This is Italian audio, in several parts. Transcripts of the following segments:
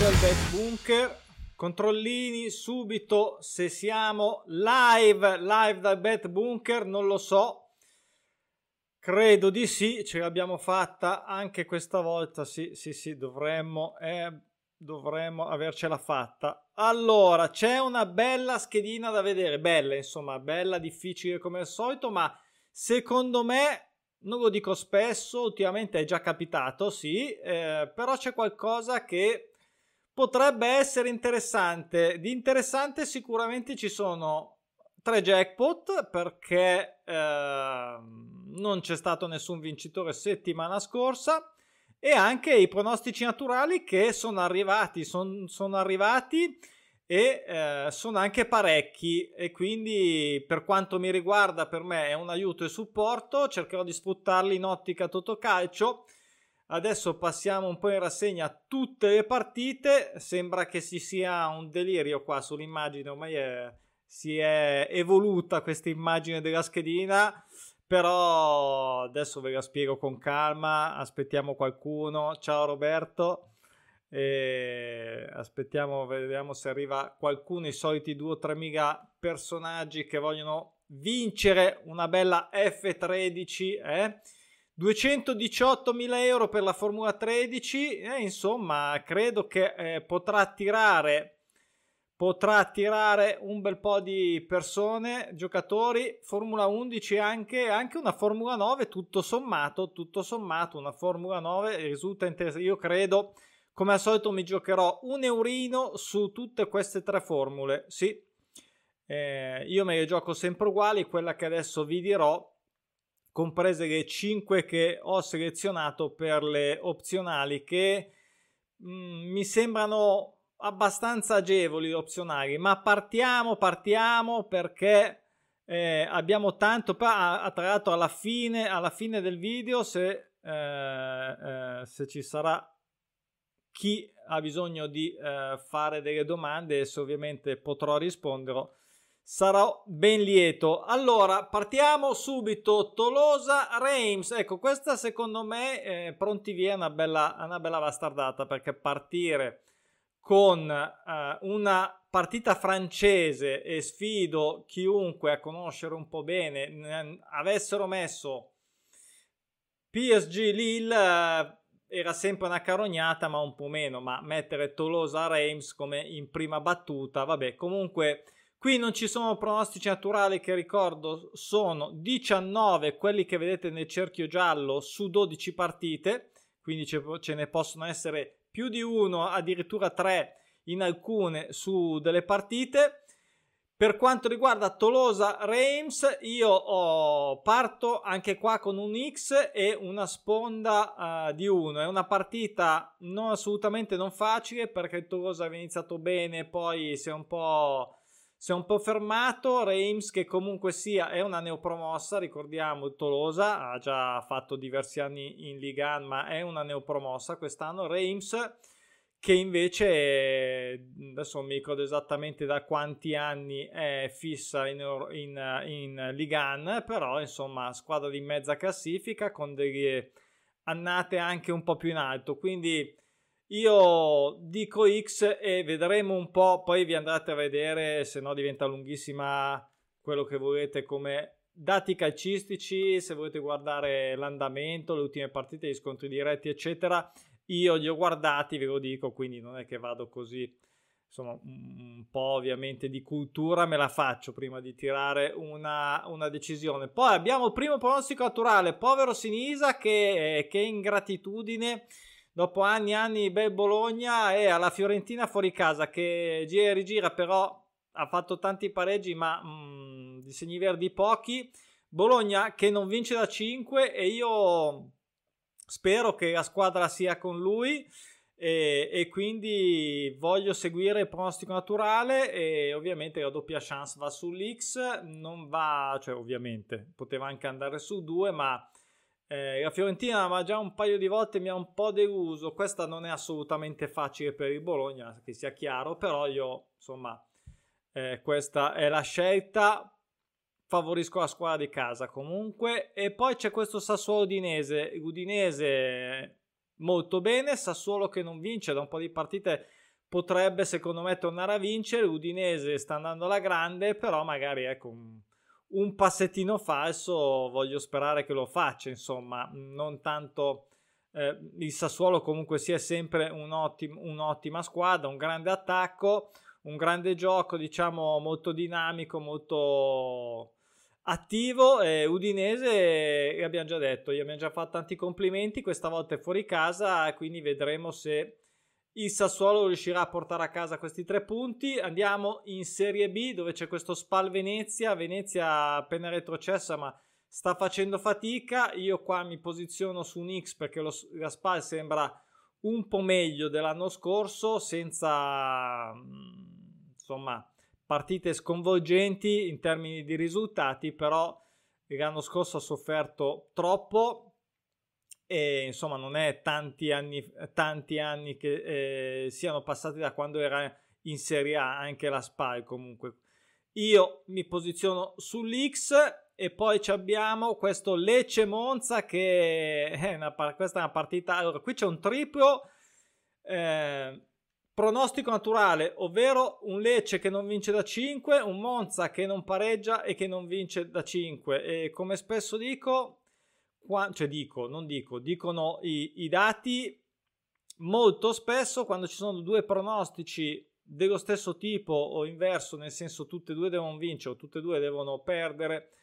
del Bet Bunker. Controllini subito se siamo live, live dal Bet Bunker, non lo so. Credo di sì, ce l'abbiamo fatta anche questa volta. Sì, sì, sì, dovremmo, eh, dovremmo avercela fatta. Allora, c'è una bella schedina da vedere, bella, insomma, bella, difficile come al solito, ma secondo me non lo dico spesso, ultimamente è già capitato, sì, eh, però c'è qualcosa che potrebbe essere interessante. Di interessante sicuramente ci sono tre jackpot perché eh, non c'è stato nessun vincitore settimana scorsa e anche i pronostici naturali che sono arrivati, son, sono arrivati e eh, sono anche parecchi. E quindi per quanto mi riguarda per me è un aiuto e supporto. Cercherò di sfruttarli in ottica Totocalcio adesso passiamo un po' in rassegna tutte le partite. Sembra che si sia un delirio qua sull'immagine ormai è, si è evoluta questa immagine della schedina. Però adesso ve la spiego con calma. Aspettiamo qualcuno. Ciao Roberto. E aspettiamo, vediamo se arriva qualcuno, i soliti 2 o 3 mila personaggi che vogliono vincere una bella F13. Eh? 218.000 euro per la Formula 13, eh, insomma, credo che eh, potrà attirare potrà attirare un bel po' di persone, giocatori, Formula 11 anche, anche una Formula 9, tutto sommato, tutto sommato, una Formula 9 risulta interessante, io credo come al solito mi giocherò un eurino su tutte queste tre formule. Sì, eh, io me le gioco sempre uguali, quella che adesso vi dirò, comprese le 5 che ho selezionato per le opzionali, che mh, mm, mi sembrano abbastanza agevoli opzionali, ma partiamo, partiamo perché eh, abbiamo tanto, tra l'altro alla fine, alla fine del video se, eh, eh, se ci sarà chi ha bisogno di eh, fare delle domande se ovviamente potrò rispondere sarò ben lieto. Allora, partiamo subito. Tolosa Reims. Ecco, questa secondo me eh, pronti via è una bella, una bella bastardata perché partire con eh, una partita francese e sfido chiunque a conoscere un po' bene avessero messo PSG Lille eh, era sempre una carognata, ma un po' meno. Ma mettere Tolosa Reims come in prima battuta, vabbè, comunque. Qui non ci sono pronostici naturali che ricordo sono 19 quelli che vedete nel cerchio giallo su 12 partite, quindi ce ne possono essere più di uno, addirittura tre in alcune su delle partite. Per quanto riguarda Tolosa Reims, io oh, parto anche qua con un X e una sponda uh, di 1. È una partita non assolutamente non facile perché Tolosa aveva iniziato bene, poi si è un po', si è un po fermato. Reims, che comunque sia, è una neopromossa. Ricordiamo, Tolosa ha già fatto diversi anni in Liga, ma è una neopromossa quest'anno. Reims che invece adesso non mi ricordo esattamente da quanti anni è fissa in, in, in Ligan, però insomma squadra di mezza classifica con delle annate anche un po' più in alto, quindi io dico X e vedremo un po', poi vi andate a vedere, se no diventa lunghissima quello che volete come dati calcistici, se volete guardare l'andamento, le ultime partite, gli scontri diretti, eccetera io li ho guardati, ve lo dico, quindi non è che vado così, insomma, un po' ovviamente di cultura me la faccio prima di tirare una, una decisione. Poi abbiamo il primo pronostico naturale, povero Sinisa che, che ingratitudine dopo anni e anni bel Bologna e alla Fiorentina fuori casa che gira e rigira però ha fatto tanti pareggi ma mh, di segni verdi pochi. Bologna che non vince da 5 e io spero che la squadra sia con lui e, e, quindi voglio seguire il pronostico naturale e ovviamente la doppia chance va sull'X, non va, cioè ovviamente poteva anche andare su 2 ma eh, la Fiorentina ma già un paio di volte mi ha un po' deluso, questa non è assolutamente facile per il Bologna, che sia chiaro, però io insomma eh, questa è la scelta, favorisco la squadra di casa comunque. E poi c'è questo Sassuolo Udinese. Udinese molto bene, Sassuolo che non vince da un po' di partite potrebbe secondo me tornare a vincere. Udinese sta andando alla grande, però magari ecco un, un passettino falso voglio sperare che lo faccia, insomma, non tanto eh, il Sassuolo comunque sia sempre un'ottima, un'ottima squadra, un grande attacco, un grande gioco, diciamo molto dinamico, molto attivo. Eh, Udinese, abbiamo già detto, gli abbiamo già fatto tanti complimenti, questa volta è fuori casa, quindi vedremo se il Sassuolo riuscirà a portare a casa questi tre punti. Andiamo in Serie B dove c'è questo Spal Venezia, Venezia appena retrocessa ma sta facendo fatica. Io qua mi posiziono su un X perché lo, la Spal sembra un po' meglio dell'anno scorso, senza mm, insomma partite sconvolgenti in termini di risultati, però l'anno scorso ha sofferto troppo e insomma non è tanti anni, tanti anni che eh, siano passati da quando era in Serie A anche la SPAL comunque. Io mi posiziono sull'X e poi abbiamo questo Lecce Monza che è una, questa è una partita allora qui c'è un triplo eh, pronostico naturale ovvero un Lecce che non vince da 5 un Monza che non pareggia e che non vince da 5 e come spesso dico qua, cioè dico non dico dicono i, i dati molto spesso quando ci sono due pronostici dello stesso tipo o inverso nel senso tutte e due devono vincere o tutte e due devono perdere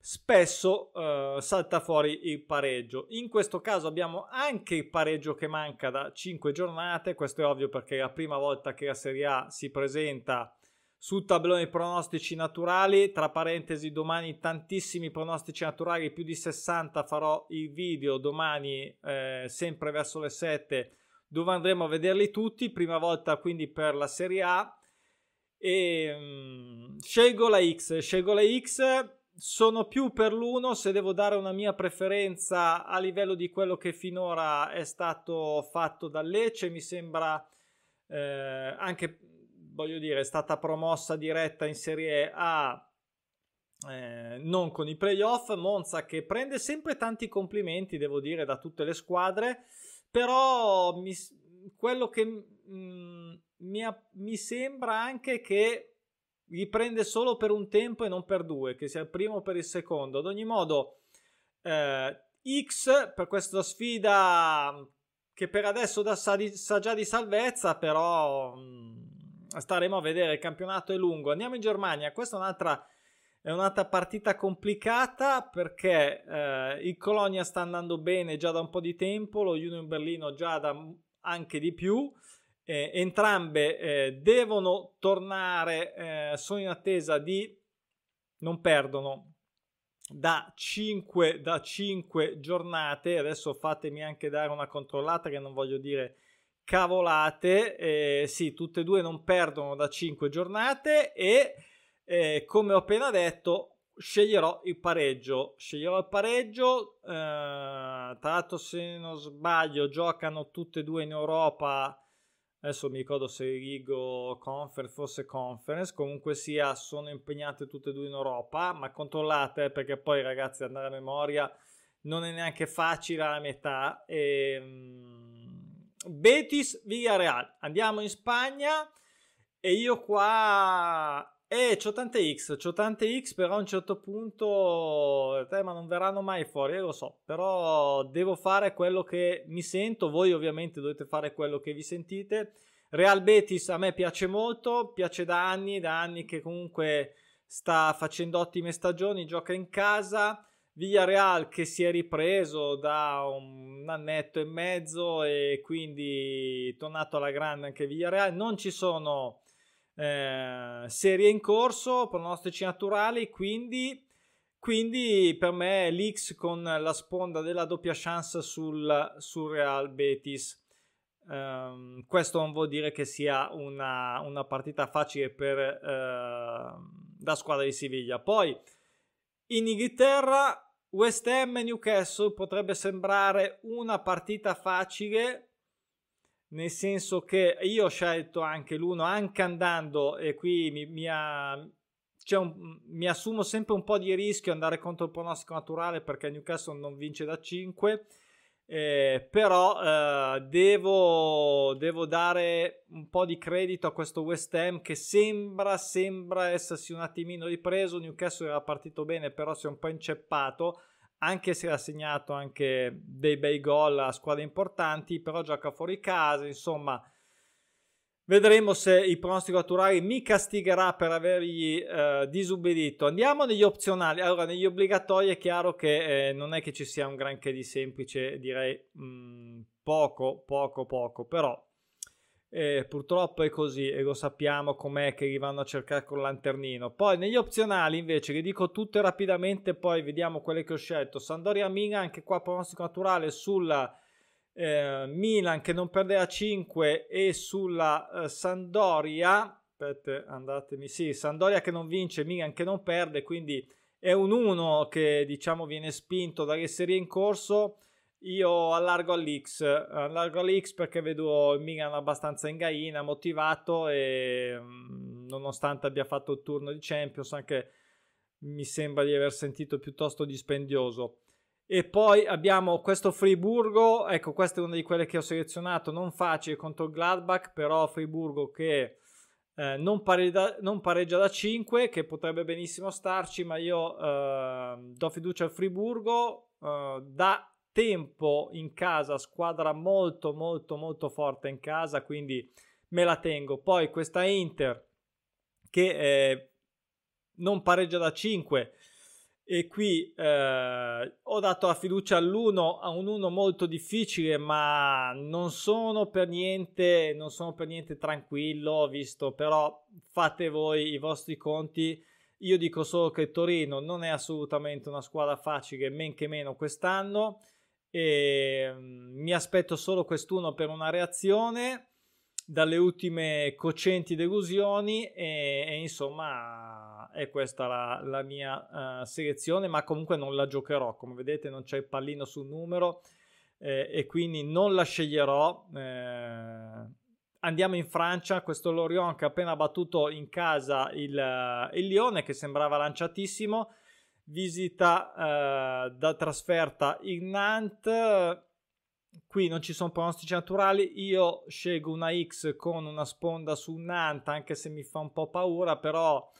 spesso uh, salta fuori il pareggio. In questo caso abbiamo anche il pareggio che manca da 5 giornate, questo è ovvio perché è la prima volta che la Serie A si presenta sul tabellone pronostici naturali, tra parentesi domani tantissimi pronostici naturali, più di 60 farò il video domani eh, sempre verso le 7 dove andremo a vederli tutti, prima volta quindi per la Serie A. E um, scelgo la X, scelgo la X. Sono più per l'uno se devo dare una mia preferenza a livello di quello che finora è stato fatto da Lecce. Mi sembra eh, anche, voglio dire, è stata promossa diretta in Serie A. Eh, non con i playoff, Monza che prende sempre tanti complimenti, devo dire, da tutte le squadre, però mi, quello che mh, mm, mi, mi sembra anche che li prende solo per un tempo e non per due, che sia il primo o per il secondo. Ad ogni modo, eh, X per questa sfida che per adesso da, sa, di, sa già di salvezza, però mh, mm, staremo a vedere. Il campionato è lungo. Andiamo in Germania. Questa è un'altra, è un'altra partita complicata perché eh, il Colonia sta andando bene già da un po' di tempo, lo Union Berlino già da anche di più eh, entrambe eh, devono tornare, eh, sono in attesa di, non perdono, da 5, da 5 giornate, adesso fatemi anche dare una controllata che non voglio dire cavolate, eh, sì, tutte e due non perdono da 5 giornate e eh, come ho appena detto sceglierò il pareggio, sceglierò il pareggio, eh, tra l'altro se non sbaglio giocano tutte e due in Europa adesso mi ricordo se Rigo Conference, forse Conference, comunque sia sono impegnate tutte e due in Europa, ma controllate perché poi ragazzi andare a memoria non è neanche facile alla metà. E, um, Betis Villarreal, andiamo in Spagna e io qua eh, c'ho tante X, c'ho tante X, però a un certo punto, eh, ma non verranno mai fuori, eh, lo so, però devo fare quello che mi sento, voi ovviamente dovete fare quello che vi sentite. Real Betis a me piace molto, piace da anni, da anni che comunque sta facendo ottime stagioni, gioca in casa. Villarreal che si è ripreso da un annetto e mezzo e quindi tornato alla grande anche Villarreal. Non ci sono eh, serie in corso, pronostici naturali, quindi, quindi per me l'X con la sponda della doppia chance sul, sul Real Betis. Um, questo non vuol dire che sia una, una partita facile per uh, la squadra di Siviglia. Poi in Inghilterra West Ham e Newcastle potrebbe sembrare una partita facile nel senso che io ho scelto anche l'uno, anche andando, e qui mi, mi, ha, cioè un, mi assumo sempre un po' di rischio andare contro il pronostico naturale perché Newcastle non vince da 5. Eh, però eh, devo, devo, dare un po' di credito a questo West Ham che sembra, sembra essersi un attimino ripreso. Newcastle era partito bene, però si è un po' inceppato, anche se ha segnato anche dei bei gol a squadre importanti, però gioca fuori casa, insomma Vedremo se il pronostico naturale mi castigherà per avergli eh, disubbidito. Andiamo negli opzionali. Allora, negli obbligatori è chiaro che eh, non è che ci sia un granché di semplice, direi mh, mm, poco, poco, poco, però eh, purtroppo è così e lo sappiamo com'è che li vanno a cercare con lanternino. Poi negli opzionali invece, che dico tutte rapidamente, poi vediamo quelle che ho scelto. Sandoria Mina, anche qua pronostico naturale sulla eh, Milan che non perde a 5 e sulla eh, Sandoria, aspetta, andatemi, sì, Sandoria che non vince, Milan che non perde, quindi è un 1 che diciamo viene spinto dalle serie in corso. Io allargo all'X, allargo all'X perché vedo il Milan abbastanza in gaina, motivato e mm, nonostante abbia fatto il turno di Champions anche mi sembra di aver sentito piuttosto dispendioso. E poi abbiamo questo Friburgo, ecco questa è una di quelle che ho selezionato, non facile contro il Gladbach, però Friburgo che eh, non, pareggia, non, pareggia, da 5, che potrebbe benissimo starci, ma io eh, do fiducia al Friburgo, eh, da tempo in casa, squadra molto molto molto forte in casa, quindi me la tengo. Poi questa Inter che eh, non pareggia da 5, e qui eh, ho dato la fiducia all'1 a un 1 molto difficile ma non sono per niente non sono per niente tranquillo visto però fate voi i vostri conti. Io dico solo che Torino non è assolutamente una squadra facile men che meno quest'anno e mm, mi aspetto solo quest'uno per una reazione dalle ultime cocenti delusioni e, e insomma è questa la, la mia uh, selezione ma comunque non la giocherò. Come vedete non c'è il pallino sul numero eh, e quindi non la sceglierò. Eh, andiamo in Francia. Questo Lorient che ha appena battuto in casa il, il Lione che sembrava lanciatissimo visita uh, da trasferta in Nantes. Qui non ci sono pronostici naturali, io scelgo una X con una sponda su Nantes, anche se mi fa un po' paura, però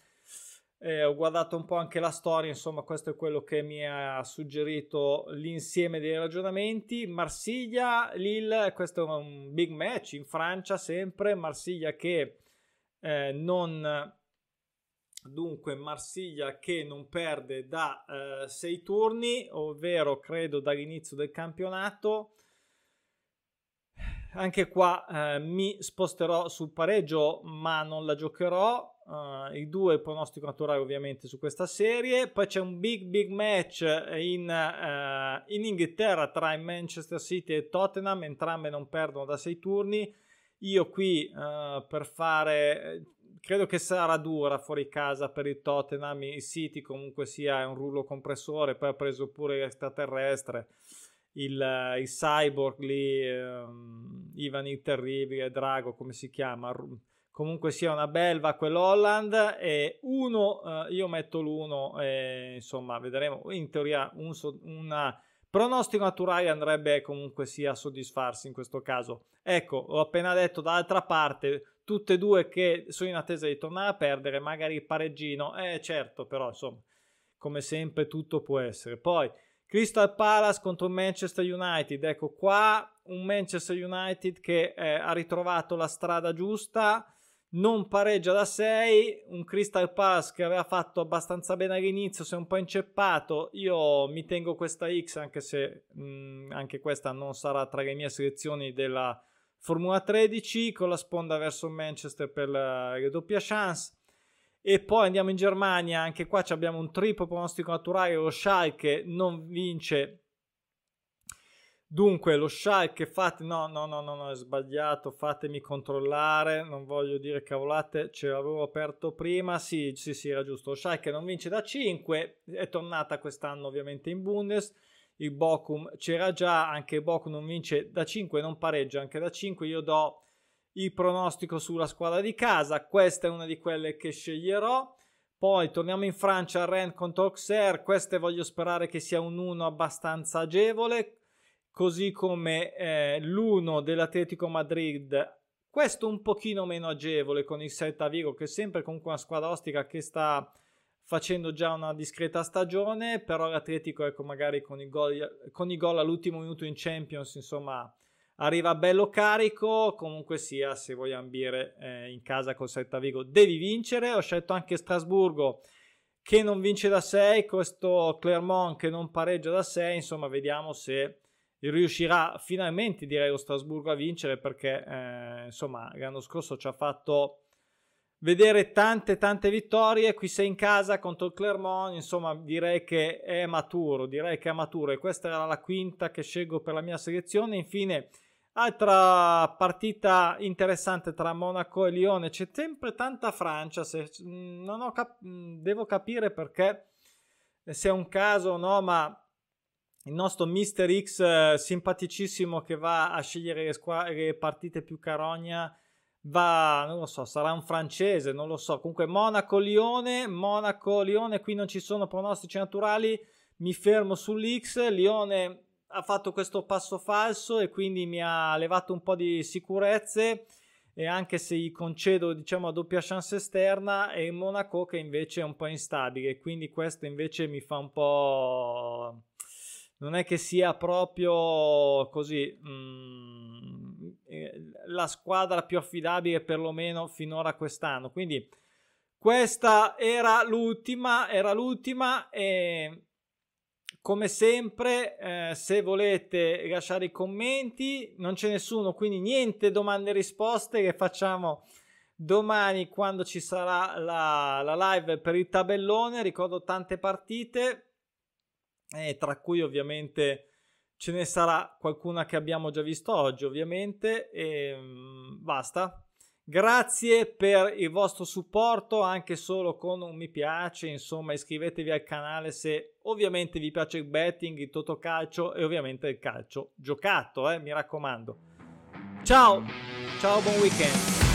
eh, ho guardato un po' anche la storia, insomma questo è quello che mi ha suggerito l'insieme dei ragionamenti. Marsiglia, Lille, questo è un big match in Francia sempre, Marsiglia che eh, non... Dunque, Marsiglia che non perde da eh, sei turni, ovvero credo dall'inizio del campionato anche qua eh, mi sposterò sul pareggio, ma non la giocherò. Uh, I due pronostico naturale ovviamente su questa serie. Poi c'è un big big match in, uh, in Inghilterra tra Manchester City e Tottenham, entrambe non perdono da sei turni. Io qui uh, per fare credo che sarà dura fuori casa per il Tottenham. Il City comunque sia un rullo compressore, poi ha preso pure l'extraterrestre il, il cyborg lì, um, Ivan il Terribile, Drago, come si chiama? Comunque sia una belva quell'Holland e uno, uh, io metto l'uno e insomma vedremo, in teoria un, pronostico naturale andrebbe comunque sia a soddisfarsi in questo caso. Ecco, ho appena detto dall'altra parte, tutte e due che sono in attesa di tornare a perdere, magari il pareggino, eh certo, però insomma, come sempre tutto può essere. Poi Crystal Palace contro Manchester United. Ecco qua un Manchester United che eh, ha ritrovato la strada giusta, non pareggia da 6, un Crystal Palace che aveva fatto abbastanza bene all'inizio, si è un po' inceppato. Io mi tengo questa X anche se mh, mm, anche questa non sarà tra le mie selezioni della Formula 13 con la sponda verso Manchester per la, la doppia chance. E poi andiamo in Germania, anche qua abbiamo un triplo pronostico naturale, lo Schalke non vince. Dunque, lo Schalke fate no, no, no, no, no, è sbagliato, fatemi controllare, non voglio dire cavolate, ce l'avevo aperto prima, sì, sì, sì, era giusto. Lo Schalke non vince da 5, è tornata quest'anno ovviamente in Bundes. Il Bochum c'era già, anche il Bochum non vince da 5, non pareggia anche da 5. Io do il pronostico sulla squadra di casa. Questa è una di quelle che sceglierò. Poi torniamo in Francia, Rennes contro Auxerre. Queste voglio sperare che sia un 1 abbastanza agevole. Così come eh, l'1 dell'Atletico Madrid. Questo un pochino meno agevole con il Celta Vigo, che è sempre comunque una squadra ostica che sta facendo già una discreta stagione, però l'Atletico, ecco, magari con i gol, con i gol all'ultimo minuto in Champions, insomma, arriva bello carico. Comunque sia, se vuoi ambire eh, in casa col Celta Vigo, devi vincere. Ho scelto anche Strasburgo che non vince da 6, questo Clermont che non pareggia da 6, insomma, vediamo se riuscirà finalmente, direi, lo Strasburgo a vincere perché, eh, insomma, l'anno scorso ci ha fatto vedere tante tante vittorie. Qui sei in casa contro il Clermont insomma direi che è maturo direi che è maturo. E questa era la quinta che scelgo per la mia selezione. Infine altra partita interessante tra Monaco e Lione. C'è sempre tanta Francia se, mm, non cap- mm, devo capire perché se è un caso o no ma il nostro Mister X eh, simpaticissimo che va a scegliere le, squa- le partite più carogna va, non lo so, sarà un francese, non lo so. Comunque Monaco-Lione, Monaco-Lione, qui non ci sono pronostici naturali, mi fermo sull'X, Lione ha fatto questo passo falso e quindi mi ha levato un po' di sicurezze. E anche se gli concedo diciamo a doppia chance esterna e Monaco che invece è un po' instabile. Quindi questo invece mi fa un po' non è che sia proprio così mh, mm, la squadra più affidabile perlomeno finora quest'anno. Quindi questa era l'ultima, era l'ultima e come sempre eh, se volete lasciare i commenti non c'è nessuno quindi niente domande e risposte che facciamo domani quando ci sarà la, la live per il tabellone ricordo tante partite eh, tra cui ovviamente ce ne sarà qualcuna che abbiamo già visto oggi, ovviamente, e mm, basta. Grazie per il vostro supporto, anche solo con un mi piace, insomma iscrivetevi al canale se ovviamente vi piace il betting, il totocalcio e ovviamente il calcio giocato, eh, mi raccomando. Ciao, ciao, buon weekend.